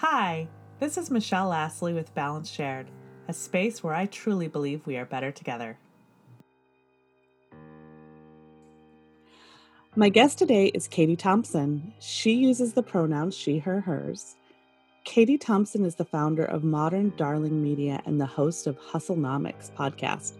Hi, this is Michelle Astley with Balance Shared, a space where I truly believe we are better together. My guest today is Katie Thompson. She uses the pronouns she, her, hers. Katie Thompson is the founder of Modern Darling Media and the host of Hustlenomics podcast.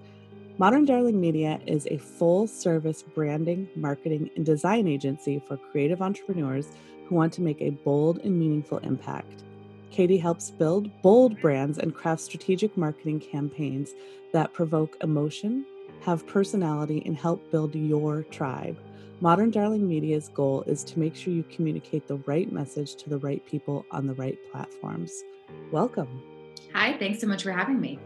Modern Darling Media is a full service branding, marketing, and design agency for creative entrepreneurs who want to make a bold and meaningful impact. Katie helps build bold brands and craft strategic marketing campaigns that provoke emotion, have personality, and help build your tribe. Modern Darling Media's goal is to make sure you communicate the right message to the right people on the right platforms. Welcome. Hi, thanks so much for having me.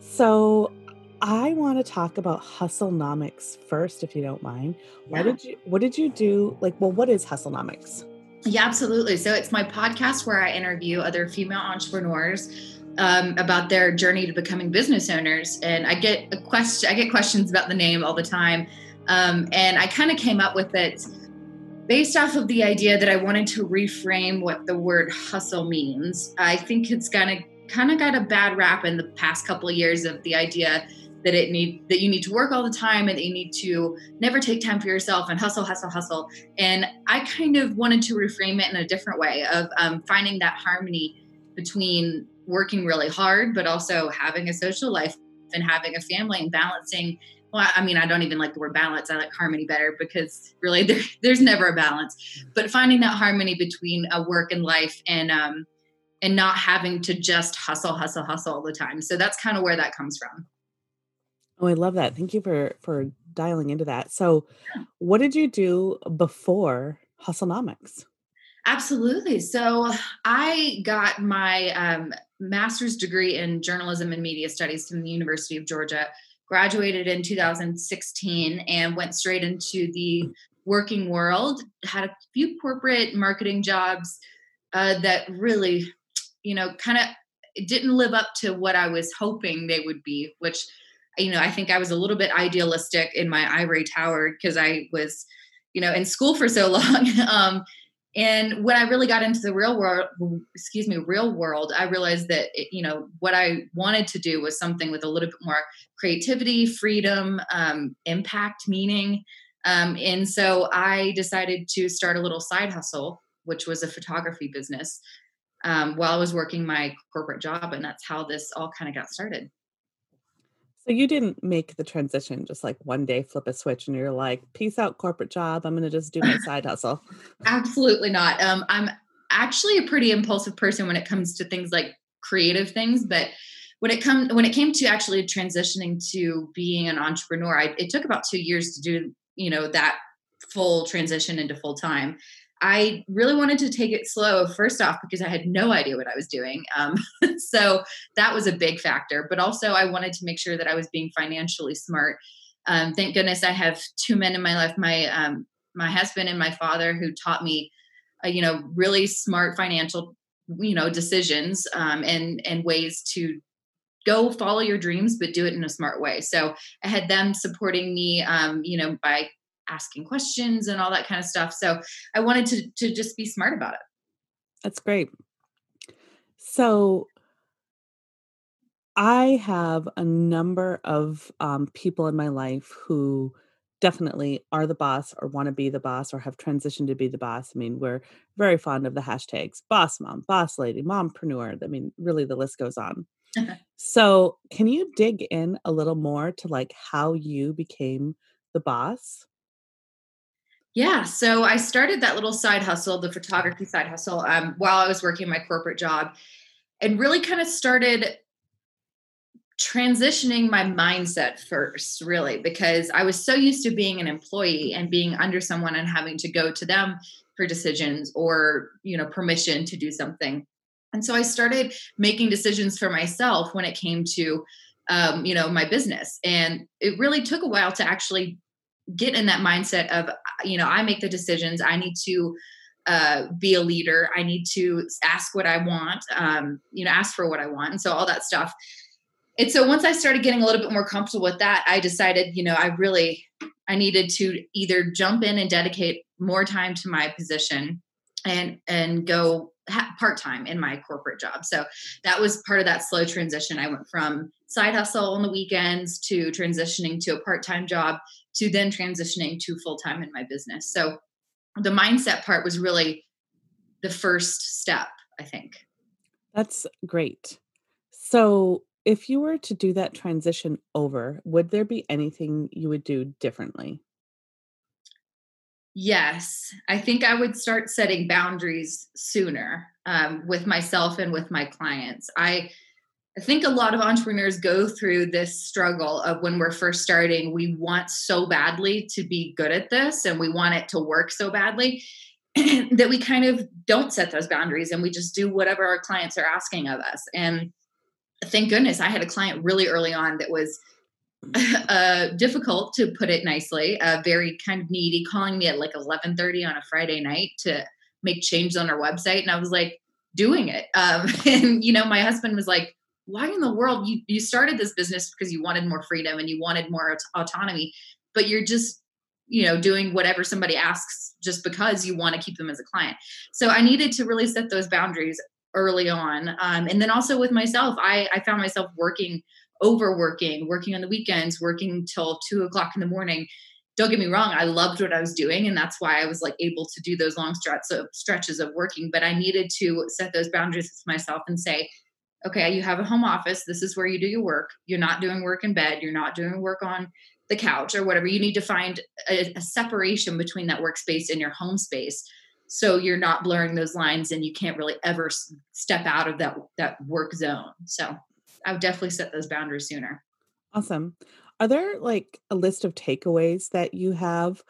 So, I want to talk about Hustlenomics first, if you don't mind. Why yeah. did you? What did you do? Like, well, what is Hustlenomics? Yeah, absolutely. So it's my podcast where I interview other female entrepreneurs um, about their journey to becoming business owners, and I get a question. I get questions about the name all the time, um, and I kind of came up with it based off of the idea that I wanted to reframe what the word hustle means. I think it's kind of kind of got a bad rap in the past couple of years of the idea that it need that you need to work all the time and that you need to never take time for yourself and hustle hustle hustle. And i kind of wanted to reframe it in a different way of um, finding that harmony between working really hard but also having a social life and having a family and balancing. Well i mean i don't even like the word balance. I like harmony better because really there, there's never a balance. But finding that harmony between a work and life and um and not having to just hustle hustle hustle all the time. So that's kind of where that comes from Oh, I love that. Thank you for for dialing into that. So, what did you do before Hustlenomics? Absolutely. So, I got my um, master's degree in journalism and media studies from the University of Georgia. Graduated in 2016 and went straight into the working world. Had a few corporate marketing jobs uh, that really, you know, kind of didn't live up to what I was hoping they would be, which you know, I think I was a little bit idealistic in my ivory tower because I was, you know, in school for so long. um, and when I really got into the real world, excuse me, real world, I realized that, it, you know, what I wanted to do was something with a little bit more creativity, freedom, um, impact, meaning. Um, and so I decided to start a little side hustle, which was a photography business um, while I was working my corporate job. And that's how this all kind of got started. So you didn't make the transition just like one day flip a switch and you're like, peace out corporate job. I'm going to just do my side hustle. Absolutely not. Um, I'm actually a pretty impulsive person when it comes to things like creative things, but when it come when it came to actually transitioning to being an entrepreneur, I, it took about two years to do you know that full transition into full time. I really wanted to take it slow, first off, because I had no idea what I was doing. Um, so that was a big factor. But also, I wanted to make sure that I was being financially smart. Um, thank goodness I have two men in my life my um, my husband and my father who taught me, uh, you know, really smart financial, you know, decisions um, and and ways to go follow your dreams, but do it in a smart way. So I had them supporting me, um, you know, by asking questions and all that kind of stuff. So I wanted to to just be smart about it. That's great. So I have a number of um, people in my life who definitely are the boss or want to be the boss or have transitioned to be the boss. I mean, we're very fond of the hashtags boss mom, boss lady, mompreneur. I mean, really the list goes on. so, can you dig in a little more to like how you became the boss? Yeah, so I started that little side hustle, the photography side hustle, um, while I was working my corporate job, and really kind of started transitioning my mindset first, really, because I was so used to being an employee and being under someone and having to go to them for decisions or you know permission to do something. And so I started making decisions for myself when it came to um, you know my business, and it really took a while to actually get in that mindset of you know i make the decisions i need to uh, be a leader i need to ask what i want um, you know ask for what i want and so all that stuff and so once i started getting a little bit more comfortable with that i decided you know i really i needed to either jump in and dedicate more time to my position and and go part time in my corporate job. So that was part of that slow transition. I went from side hustle on the weekends to transitioning to a part time job to then transitioning to full time in my business. So the mindset part was really the first step, I think. That's great. So, if you were to do that transition over, would there be anything you would do differently? Yes, I think I would start setting boundaries sooner um, with myself and with my clients. I I think a lot of entrepreneurs go through this struggle of when we're first starting, we want so badly to be good at this and we want it to work so badly that we kind of don't set those boundaries and we just do whatever our clients are asking of us. And thank goodness I had a client really early on that was uh, difficult to put it nicely, uh, very kind of needy, calling me at like 11:30 on a Friday night to make changes on our website, and I was like doing it. Um, and you know, my husband was like, why in the world you you started this business because you wanted more freedom and you wanted more aut- autonomy but you're just you know doing whatever somebody asks just because you want to keep them as a client. So i needed to really set those boundaries early on um, and then also with myself i i found myself working overworking working on the weekends working till two o'clock in the morning. Don't get me wrong i loved what i was doing and that's why i was like able to do those long stretches of working but i needed to set those boundaries with myself and say okay, you have a home office. This is where you do your work. You're not doing work in bed. You're not doing work on the couch or whatever. You need to find a, a separation between that workspace and your home space. So you're not blurring those lines and you can't really ever step out of that, that work zone. So I would definitely set those boundaries sooner. Awesome. Are there like a list of takeaways that you have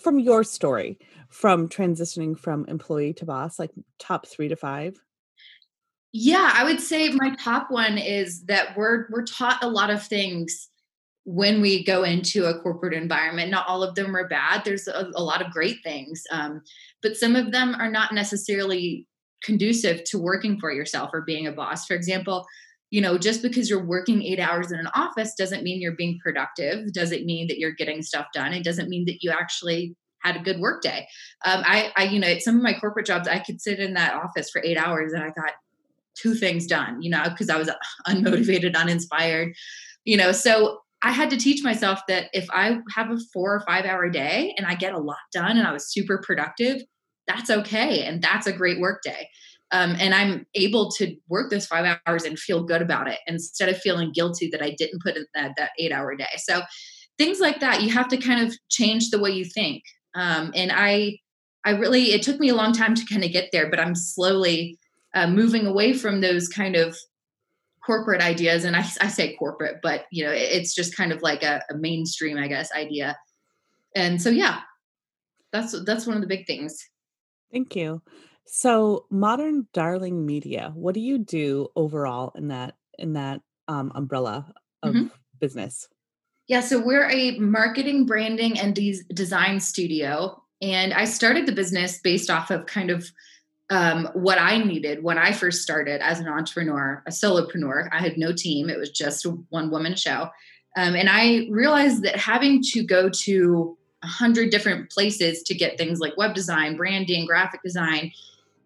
from your story from transitioning from employee to boss, like top three to five? Yeah, I would say my top one is that we're we're taught a lot of things when we go into a corporate environment. Not all of them are bad. There's a, a lot of great things, um, but some of them are not necessarily conducive to working for yourself or being a boss. For example, you know, just because you're working eight hours in an office doesn't mean you're being productive. Doesn't mean that you're getting stuff done. It doesn't mean that you actually had a good work day. Um, I, I, you know, at some of my corporate jobs, I could sit in that office for eight hours and I thought, two things done, you know, because I was unmotivated, uninspired, you know. So I had to teach myself that if I have a four or five hour day and I get a lot done and I was super productive, that's okay. And that's a great work day. Um, and I'm able to work those five hours and feel good about it instead of feeling guilty that I didn't put in that, that eight hour day. So things like that, you have to kind of change the way you think. Um, and I, I really, it took me a long time to kind of get there, but I'm slowly uh, moving away from those kind of corporate ideas and I, I say corporate but you know it's just kind of like a, a mainstream i guess idea. And so yeah that's that's one of the big things. Thank you. So modern darling media what do you do overall in that in that um, umbrella of mm-hmm. business? Yeah so we're a marketing branding and de- design studio and i started the business based off of kind of um, what I needed when I first started as an entrepreneur, a solopreneur. I had no team, it was just one woman show. Um, and I realized that having to go to a hundred different places to get things like web design, branding, graphic design,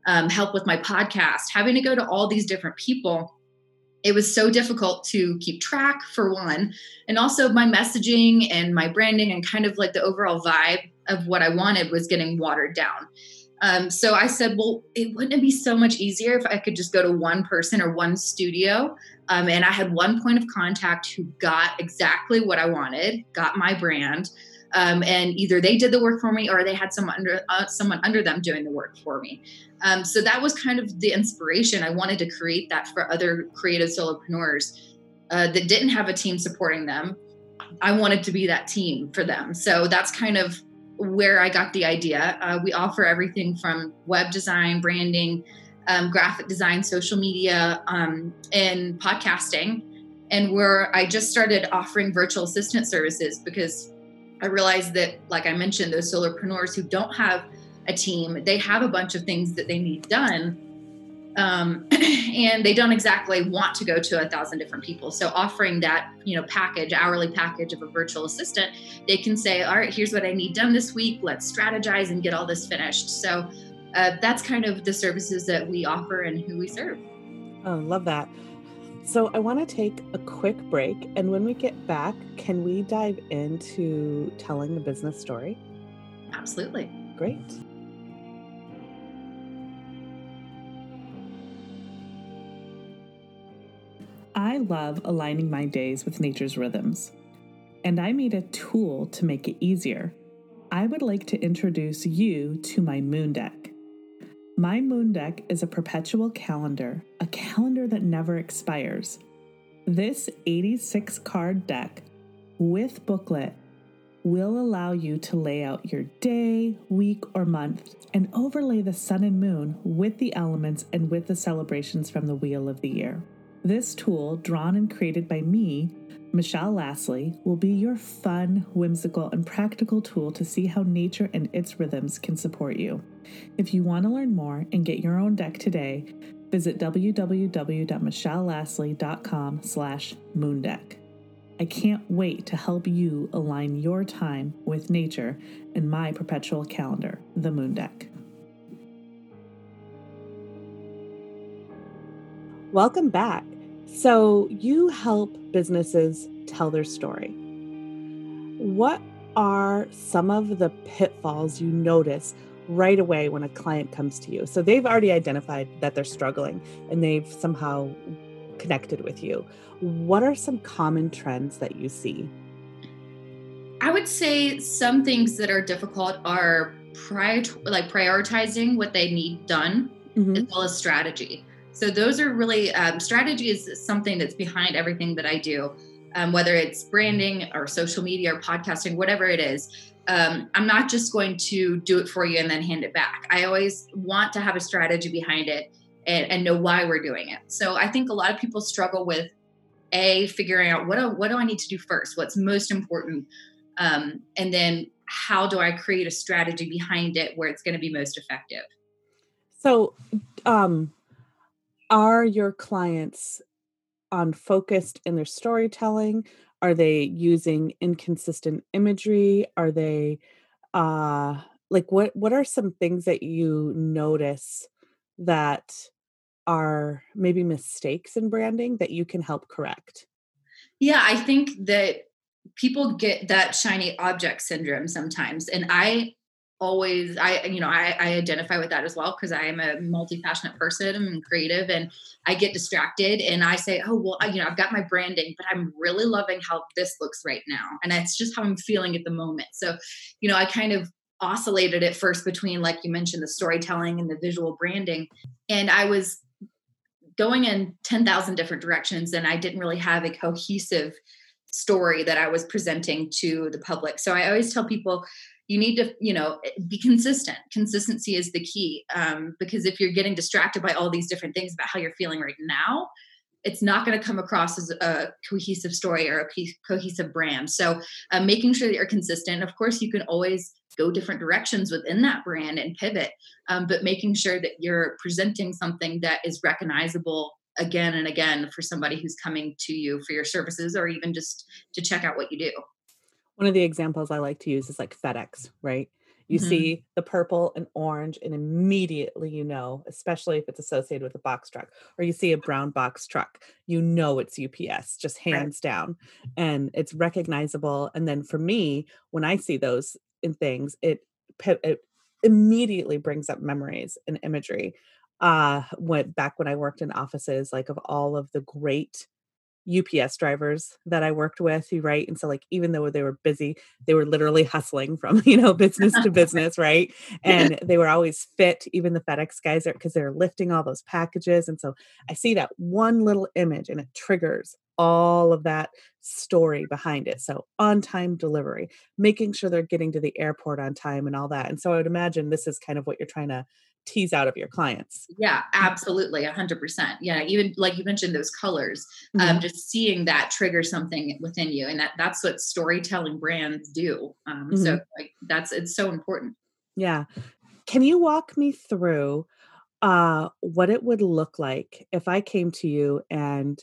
um, help with my podcast, having to go to all these different people, it was so difficult to keep track for one. And also my messaging and my branding and kind of like the overall vibe of what I wanted was getting watered down. Um, so I said, well, it wouldn't it be so much easier if I could just go to one person or one studio? Um, and I had one point of contact who got exactly what I wanted, got my brand. Um, and either they did the work for me or they had someone under uh, someone under them doing the work for me. Um, so that was kind of the inspiration. I wanted to create that for other creative solopreneurs uh, that didn't have a team supporting them. I wanted to be that team for them. So that's kind of where I got the idea. Uh, we offer everything from web design, branding, um, graphic design, social media, um, and podcasting. And where I just started offering virtual assistant services because I realized that, like I mentioned, those solopreneurs who don't have a team, they have a bunch of things that they need done um, and they don't exactly want to go to a thousand different people so offering that you know package hourly package of a virtual assistant they can say all right here's what i need done this week let's strategize and get all this finished so uh, that's kind of the services that we offer and who we serve. Oh, love that. So I want to take a quick break. And when we get back, can we dive into telling the business story? Absolutely. Great. I love aligning my days with nature's rhythms, and I made a tool to make it easier. I would like to introduce you to my moon deck. My moon deck is a perpetual calendar, a calendar that never expires. This 86 card deck with booklet will allow you to lay out your day, week, or month and overlay the sun and moon with the elements and with the celebrations from the wheel of the year. This tool, drawn and created by me, Michelle Astley, will be your fun, whimsical, and practical tool to see how nature and its rhythms can support you. If you want to learn more and get your own deck today, visit www.michelleastley.com slash moondeck. I can't wait to help you align your time with nature in my perpetual calendar, the Moon Deck. Welcome back. So, you help businesses tell their story. What are some of the pitfalls you notice right away when a client comes to you? So, they've already identified that they're struggling and they've somehow connected with you. What are some common trends that you see? I would say some things that are difficult are prior like prioritizing what they need done mm-hmm. as well as strategy. So those are really um, strategy is something that's behind everything that I do, um, whether it's branding or social media or podcasting, whatever it is. Um, I'm not just going to do it for you and then hand it back. I always want to have a strategy behind it and, and know why we're doing it. So I think a lot of people struggle with a figuring out what do, what do I need to do first, what's most important, um, and then how do I create a strategy behind it where it's going to be most effective. So, um, are your clients on focused in their storytelling? Are they using inconsistent imagery? Are they uh like what what are some things that you notice that are maybe mistakes in branding that you can help correct? Yeah, I think that people get that shiny object syndrome sometimes. And I always i you know i, I identify with that as well because i am a multi-passionate person and creative and i get distracted and i say oh well you know i've got my branding but i'm really loving how this looks right now and that's just how i'm feeling at the moment so you know i kind of oscillated at first between like you mentioned the storytelling and the visual branding and i was going in 10,000 different directions and I didn't really have a cohesive story that I was presenting to the public. So I always tell people you need to, you know, be consistent. Consistency is the key um, because if you're getting distracted by all these different things about how you're feeling right now, it's not going to come across as a cohesive story or a cohesive brand. So, uh, making sure that you're consistent. Of course, you can always go different directions within that brand and pivot, um, but making sure that you're presenting something that is recognizable again and again for somebody who's coming to you for your services or even just to check out what you do. One of the examples I like to use is like FedEx, right? You mm-hmm. see the purple and orange, and immediately you know, especially if it's associated with a box truck, or you see a brown box truck, you know it's UPS, just hands right. down. And it's recognizable. And then for me, when I see those in things, it, it immediately brings up memories and imagery. Uh, went back when I worked in offices, like of all of the great UPS drivers that I worked with, who right? And so like even though they were busy, they were literally hustling from, you know, business to business, right? And they were always fit, even the FedEx guys are because they're lifting all those packages. And so I see that one little image and it triggers all of that story behind it. So on time delivery, making sure they're getting to the airport on time and all that. And so I would imagine this is kind of what you're trying to tease out of your clients. Yeah, absolutely. A hundred percent. Yeah. Even like you mentioned those colors, um, mm-hmm. um, just seeing that trigger something within you. And that that's what storytelling brands do. Um, mm-hmm. So like that's, it's so important. Yeah. Can you walk me through uh, what it would look like if I came to you and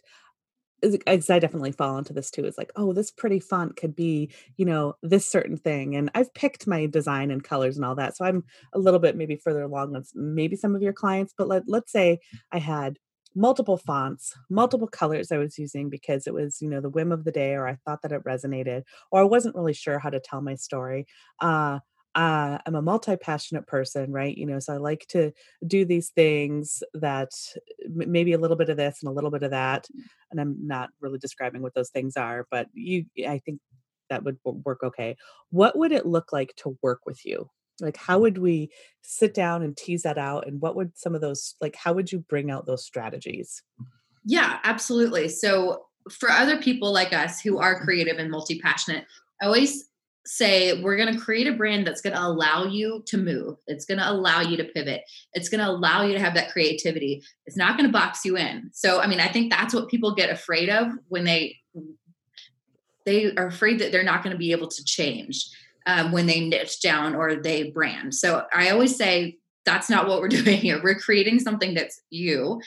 because I definitely fall into this too. It's like, oh, this pretty font could be, you know, this certain thing. And I've picked my design and colors and all that. So I'm a little bit maybe further along than maybe some of your clients. But let, let's say I had multiple fonts, multiple colors I was using because it was, you know, the whim of the day, or I thought that it resonated, or I wasn't really sure how to tell my story. Uh, uh, I'm a multi passionate person, right? You know, so I like to do these things that m- maybe a little bit of this and a little bit of that. And I'm not really describing what those things are, but you, I think that would work okay. What would it look like to work with you? Like, how would we sit down and tease that out? And what would some of those, like, how would you bring out those strategies? Yeah, absolutely. So, for other people like us who are creative and multi passionate, I always say we're going to create a brand that's going to allow you to move. It's going to allow you to pivot. It's going to allow you to have that creativity. It's not going to box you in. So, I mean, I think that's what people get afraid of when they they are afraid that they're not going to be able to change um, when they niche down or they brand. So I always say that's not what we're doing here. We're creating something that's you,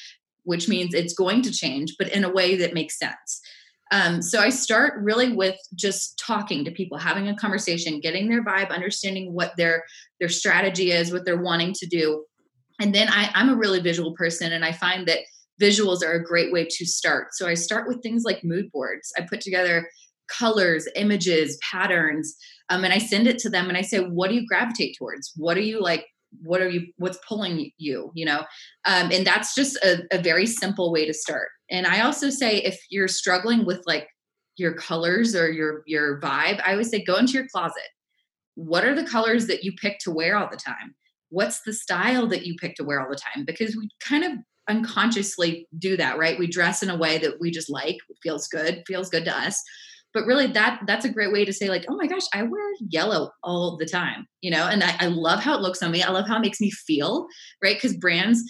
which means it's going to change, but in a way that makes sense. Um, so I start really with just talking to people, having a conversation, getting their vibe, understanding what their their strategy is, what they're wanting to do, and then I, I'm a really visual person, and I find that visuals are a great way to start. So I start with things like mood boards. I put together colors, images, patterns, um, and I send it to them and I say, what do you gravitate towards? What are you like? What are you, what's pulling you, you know? Um, and that's just a, a very simple way to start. And I also say, if you're struggling with like your colors or your, your vibe, I always say, go into your closet. What are the colors that you pick to wear all the time? What's the style that you pick to wear all the time? Because we kind of unconsciously do that, right? We dress in a way that we just like, feels good, feels good to us but really that that's a great way to say like oh my gosh i wear yellow all the time you know and i, I love how it looks on me i love how it makes me feel right because brands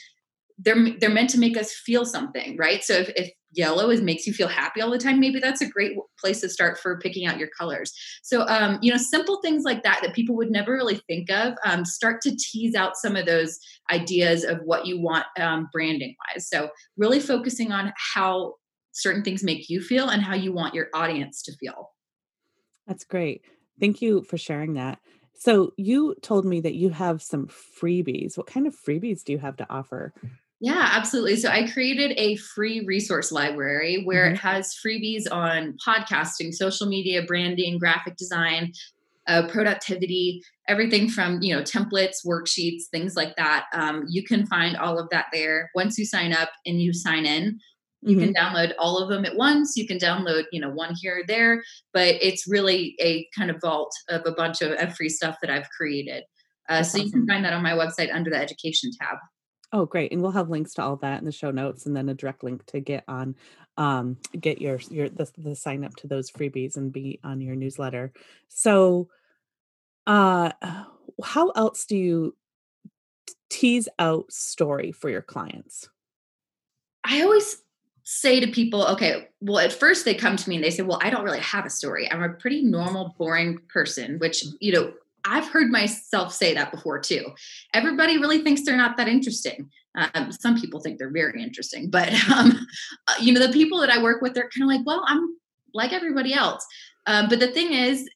they're they're meant to make us feel something right so if, if yellow is makes you feel happy all the time maybe that's a great place to start for picking out your colors so um, you know simple things like that that people would never really think of um, start to tease out some of those ideas of what you want um, branding wise so really focusing on how certain things make you feel and how you want your audience to feel. That's great. Thank you for sharing that. So, you told me that you have some freebies. What kind of freebies do you have to offer? Yeah, absolutely. So I created a free resource library where mm-hmm. it has freebies on podcasting, social media, branding, graphic design, uh, productivity, everything from you know templates, worksheets, things like that. Um, you can find all of that there. Once you sign up and you sign in, you mm-hmm. can download all of them at once. You can download, you know, one here or there, but it's really a kind of vault of a bunch of, of free stuff that I've created. Uh, so awesome. you can find that on my website under the education tab. Oh, great! And we'll have links to all that in the show notes, and then a direct link to get on, um, get your your the, the sign up to those freebies and be on your newsletter. So, uh, how else do you tease out story for your clients? I always say to people, okay, well, at first they come to me and they say, well, I don't really have a story. I'm a pretty normal, boring person, which, you know, I've heard myself say that before too. Everybody really thinks they're not that interesting. Um, some people think they're very interesting, but um, uh, you know, the people that I work with, they're kind of like, well, I'm like everybody else. Um, but the thing is,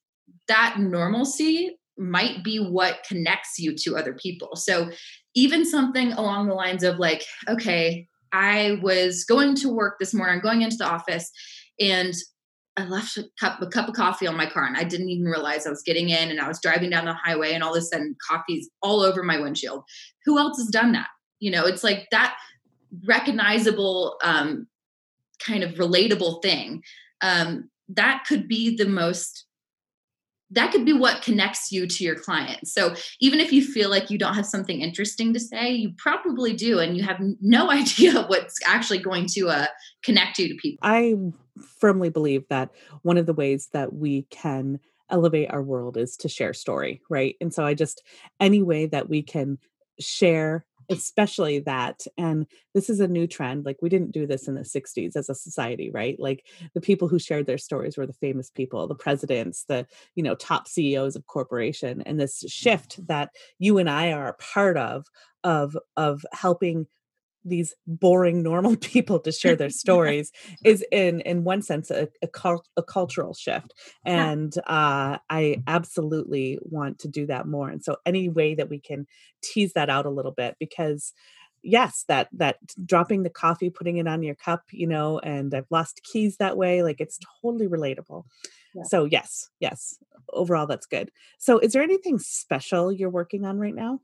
that normalcy might be what connects you to other people. So even something along the lines of like, okay, I was going to work this morning, going into the office, and I left a cup, a cup of coffee on my car, and I didn't even realize I was getting in. And I was driving down the highway, and all of a sudden, coffee's all over my windshield. Who else has done that? You know, it's like that recognizable, um, kind of relatable thing. Um, that could be the most that could be what connects you to your client. So even if you feel like you don't have something interesting to say, you probably do, and you have no idea what's actually going to uh, connect you to people. I firmly believe that one of the ways that we can elevate our world is to share story, right? And so I just any way that we can share especially that and this is a new trend like we didn't do this in the 60s as a society right? Like the people who shared their stories were the famous people the presidents the you know top ceos of corporation and this mm. shift that you and i are a part of of of helping these boring normal people to share their stories is in in one sense a, a, cult, a cultural shift. And uh, i absolutely want to do that more. And so any way that we can tease that out a little bit because yes that that dropping the coffee putting it on your cup you know and i've lost keys that way like it's totally relatable. Yeah. so yes yes overall that's good. So is there anything special you're working on right now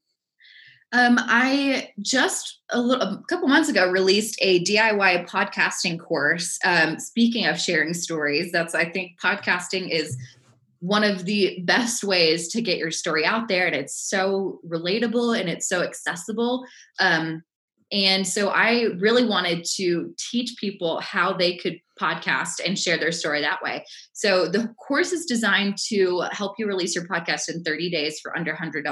um, I just a, little, a couple months ago released a DIY podcasting course. Um, speaking of sharing stories, that's I think podcasting is one of the best ways to get your story out there, and it's so relatable and it's so accessible. Um, and so I really wanted to teach people how they could podcast and share their story that way. So the course is designed to help you release your podcast in 30 days for under $100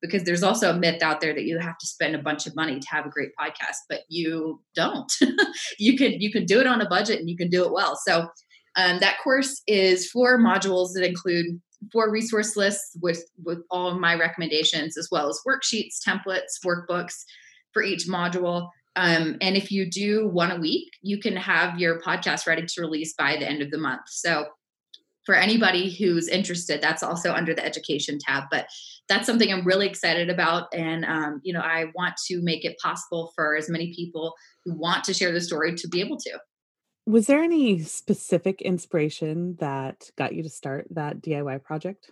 because there's also a myth out there that you have to spend a bunch of money to have a great podcast but you don't. You could you can do it on a budget and you can do it well. So um, that course is four modules that include four resource lists with with all my recommendations as well as worksheets templates workbooks for each module. Um, and if you do one a week you can have your podcast ready to release by the end of the month. So for anybody who's interested that's also under the education tab but that's something i'm really excited about and um, you know i want to make it possible for as many people who want to share the story to be able to was there any specific inspiration that got you to start that diy project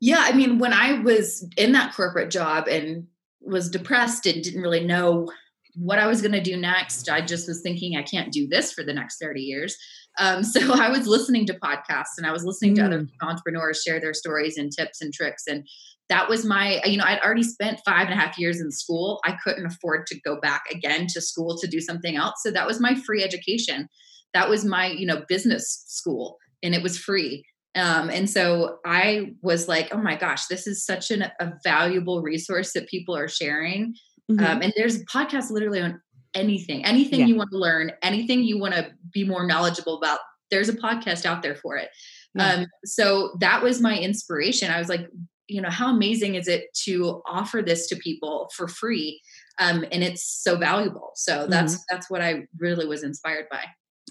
yeah i mean when i was in that corporate job and was depressed and didn't really know what I was going to do next. I just was thinking I can't do this for the next 30 years. Um, so I was listening to podcasts and I was listening mm. to other mm. entrepreneurs share their stories and tips and tricks. And that was my, you know, I'd already spent five and a half years in school. I couldn't afford to go back again to school to do something else. So that was my free education. That was my, you know, business school and it was free. Um, and so I was like, oh my gosh, this is such an, a valuable resource that people are sharing Mm-hmm. Um, and there's podcasts literally on anything, anything yeah. you want to learn, anything you want to be more knowledgeable about. There's a podcast out there for it. Yeah. Um, so that was my inspiration. I was like, you know, how amazing is it to offer this to people for free? Um, and it's so valuable. So that's mm-hmm. that's what I really was inspired by.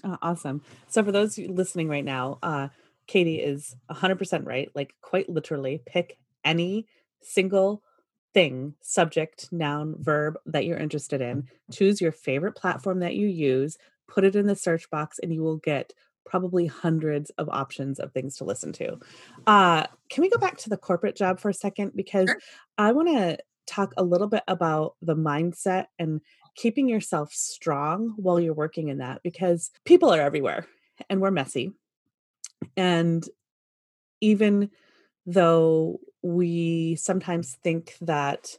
Oh, awesome. So for those listening right now, uh, Katie is 100% right. Like quite literally, pick any single thing, subject, noun, verb that you're interested in. Choose your favorite platform that you use, put it in the search box, and you will get probably hundreds of options of things to listen to. Uh, can we go back to the corporate job for a second? Because sure. I want to talk a little bit about the mindset and keeping yourself strong while you're working in that because people are everywhere and we're messy. And even though we sometimes think that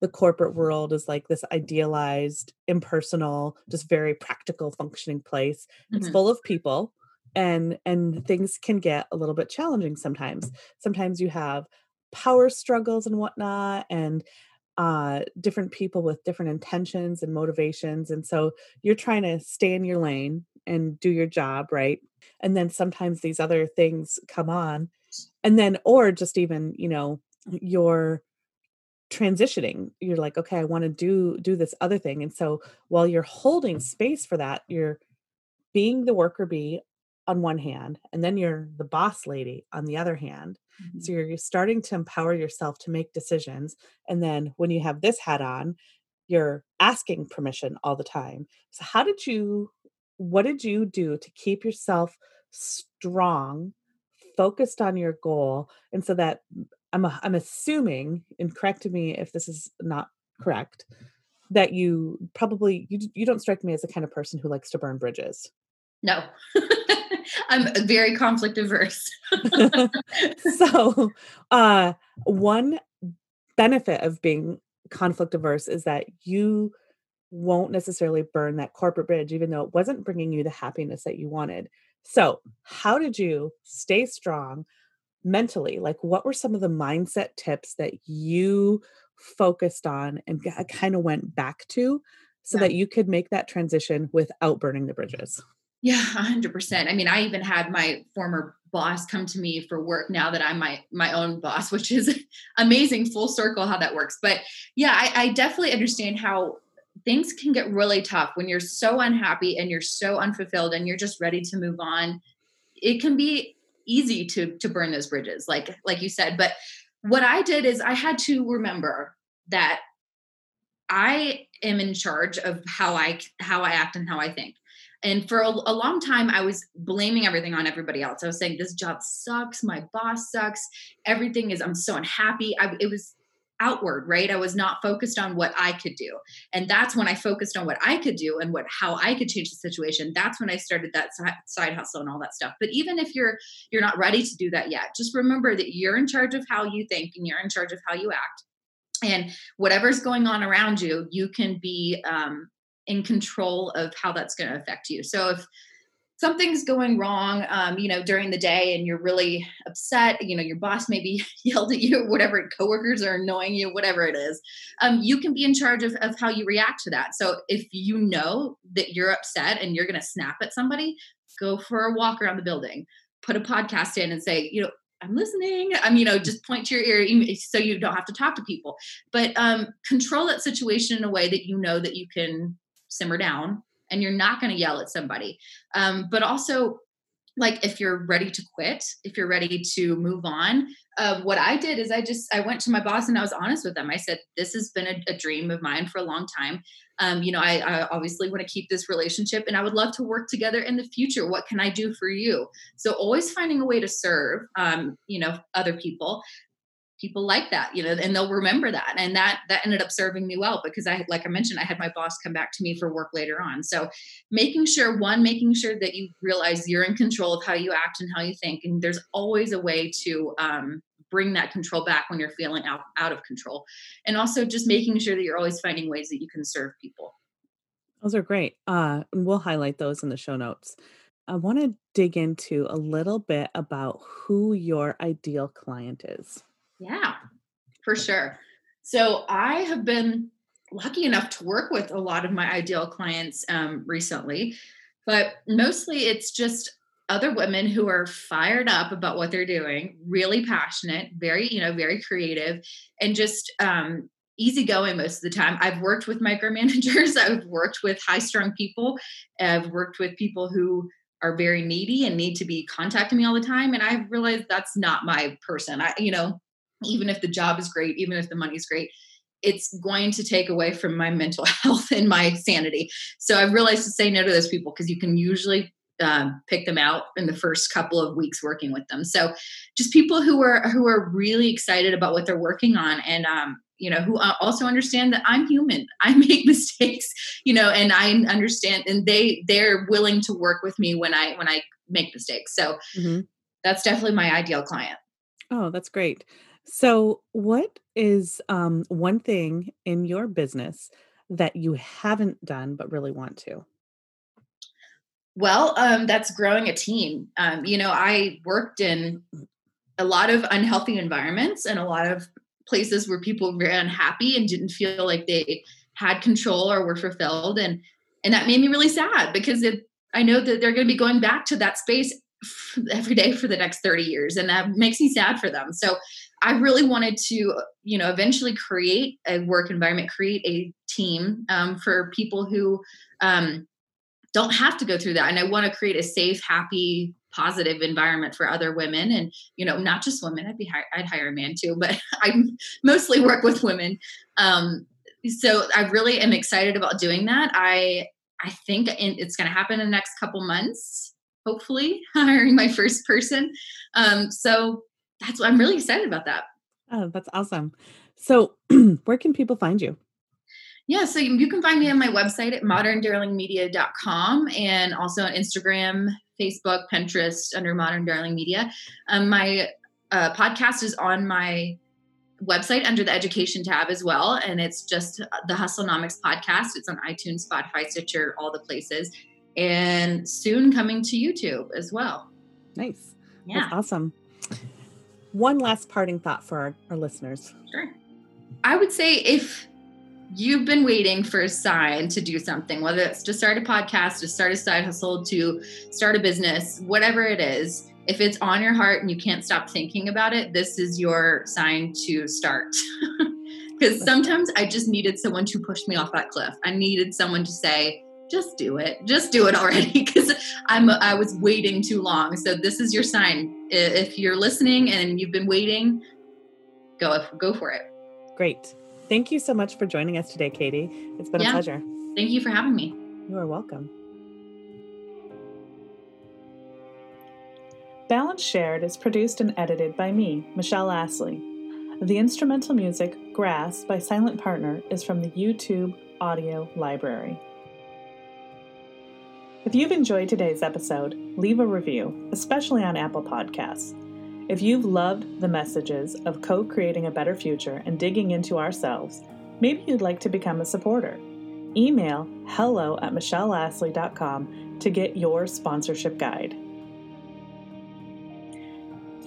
the corporate world is like this idealized, impersonal, just very practical functioning place. Mm-hmm. It's full of people and and things can get a little bit challenging sometimes. Sometimes you have power struggles and whatnot and uh, different people with different intentions and motivations. And so you're trying to stay in your lane and do your job, right? And then sometimes these other things come on and then or just even you know you're transitioning you're like okay i want to do do this other thing. And so while you're holding space for that you're being the worker bee on one hand and then you're the boss lady on the other hand. Mm-hmm. so you're starting to empower yourself to make decisions and then when you have this hat on you're asking permission all the time. So how did you what did you do to keep yourself strong focused on your goal and so that i'm a, i'm assuming and correct me if this is not correct that you probably you, you don't strike me as the kind of person who likes to burn bridges. No. I'm very conflict averse. So uh one benefit of being conflict averse is that you won't necessarily burn that corporate bridge even though it wasn't bringing you the happiness that you wanted so, how did you stay strong mentally? Like, what were some of the mindset tips that you focused on and kind of went back to so yeah. that you could make that transition without burning the bridges? Yeah, 100%. I mean, I even had my former boss come to me for work now that I'm my my own boss, which is amazing full circle how that works. But yeah, I, I definitely understand how things can get really tough when you're so unhappy and you're so unfulfilled and you're just ready to move on. It can be easy to to burn those bridges like like you said, but what I did is I had to remember that I am in charge of how I how I act and how I think. And for a, a, long time, I was blaming everything on everybody else. I was saying, "This job sucks. My boss sucks. Everything is. I'm so unhappy." I, it was outward, right? I was not focused on what I could do, and that's when I focused on what I could do and what how I could change the situation. That's when I started that side hustle and all that stuff. But even if you're you're not ready to do that yet, just remember that you're in charge of how you think and you're in charge of how you act and whatever's going on around you you can be um, in control of how that's going to affect you so if something's going wrong um, you know during the day and you're really upset you know your boss maybe yelled at you whatever coworkers are annoying you whatever it is um, you can be in charge of, of how you react to that so if you know that you're upset and you're going to snap at somebody go for a walk around the building put a podcast in and say you know I'm listening. I'm, you know, just point to your ear so you don't have to talk to people. But um, control that situation in a way that you know that you can simmer down and you're not going to yell at somebody. Um, but also, like if you're ready to quit, if you're ready to move on, uh, what I did is I just I went to my boss and I was honest with them. I said, "This has been a, a dream of mine for a long time um, you know I, I obviously want to keep this relationship and i would love to work together in the future what can i do for you so always finding a way to serve um, you know other people people like that you know and they'll remember that and that that ended up serving me well because i like i mentioned i had my boss come back to me for work later on so making sure one making sure that you realize you're in control of how you act and how you think and there's always a way to um, bring that control back when you're feeling out, out of control. And also just making sure that you're always finding ways that you can serve people. Those are great. Uh, and we'll highlight those in the show notes. I want to dig into a little bit about who your ideal client is. Yeah, for sure. So I have been lucky enough to work with a lot of my ideal clients um, recently, but mostly it's just other women who are fired up about what they're doing, really passionate, very, you know, very creative, and just um, easygoing most of the time. I've worked with micromanagers, I've worked with high strung people, I've worked with people who are very needy and need to be contacting me all the time. And I've realized that's not my person. I, you know, even if the job is great, even if the money's great, it's going to take away from my mental health and my sanity. So I've realized to say no to those people because you can usually um, pick them out in the first couple of weeks working with them. So just people who are who are really excited about what they're working on and um, you know who also understand that I'm human. I make mistakes, you know, and I understand and they they're willing to work with me when I when I make mistakes. So mm-hmm. that's definitely my ideal client. Oh, that's great. So, what is um, one thing in your business that you haven't done but really want to? Well, um, that's growing a team. Um, you know, I worked in a lot of unhealthy environments and a lot of places where people were unhappy and didn't feel like they had control or were fulfilled, and and that made me really sad because it, I know that they're going to be going back to that space every day for the next 30 years and that makes me sad for them so i really wanted to you know eventually create a work environment create a team um, for people who um, don't have to go through that. And i want to create a safe happy positive environment for other women and you know not just women i'd be i'd hire a man too but i mostly work with women. Um, so i really am excited about doing that. I i think it's going to happen in the next couple months hopefully hiring my first person. Um, so that's i'm really excited about that oh that's awesome so where can people find you yeah, so you can find me on my website at moderndarlingmedia.com and also on Instagram, Facebook, Pinterest under Modern Darling Media. Um, my uh, podcast is on my website under the education tab as well. And it's just the Hustlenomics podcast. It's on iTunes, Spotify, Stitcher, all the places. And soon coming to YouTube as well. Nice. Yeah. That's awesome. One last parting thought for our, our listeners. Sure. I would say if you've been waiting for a sign to do something, whether it's to start a podcast, to start a side hustle, to start a business, whatever it is, if it's on your heart and you can't stop thinking about it, this is your sign to start. Because sometimes I just needed someone to push me off that cliff. I needed someone to say, just do it. Just do it already because I'm I was waiting too long. So this is your sign. If you're listening and you've been waiting, go go for it. Great. Thank you so much for joining us today, Katie. It's been yeah. a pleasure. Thank you for having me. You are welcome. Balance Shared is produced and edited by me, Michelle Astley. The instrumental music, Grass by Silent Partner, is from the YouTube Audio Library. If you've enjoyed today's episode, leave a review, especially on Apple Podcasts. If you've loved the messages of co creating a better future and digging into ourselves, maybe you'd like to become a supporter. Email hello at michelleastley.com to get your sponsorship guide.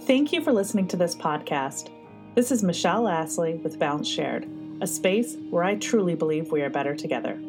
Thank you for listening to this podcast. This is Michelle Astley with Balance Shared, a space where I truly believe we are better together.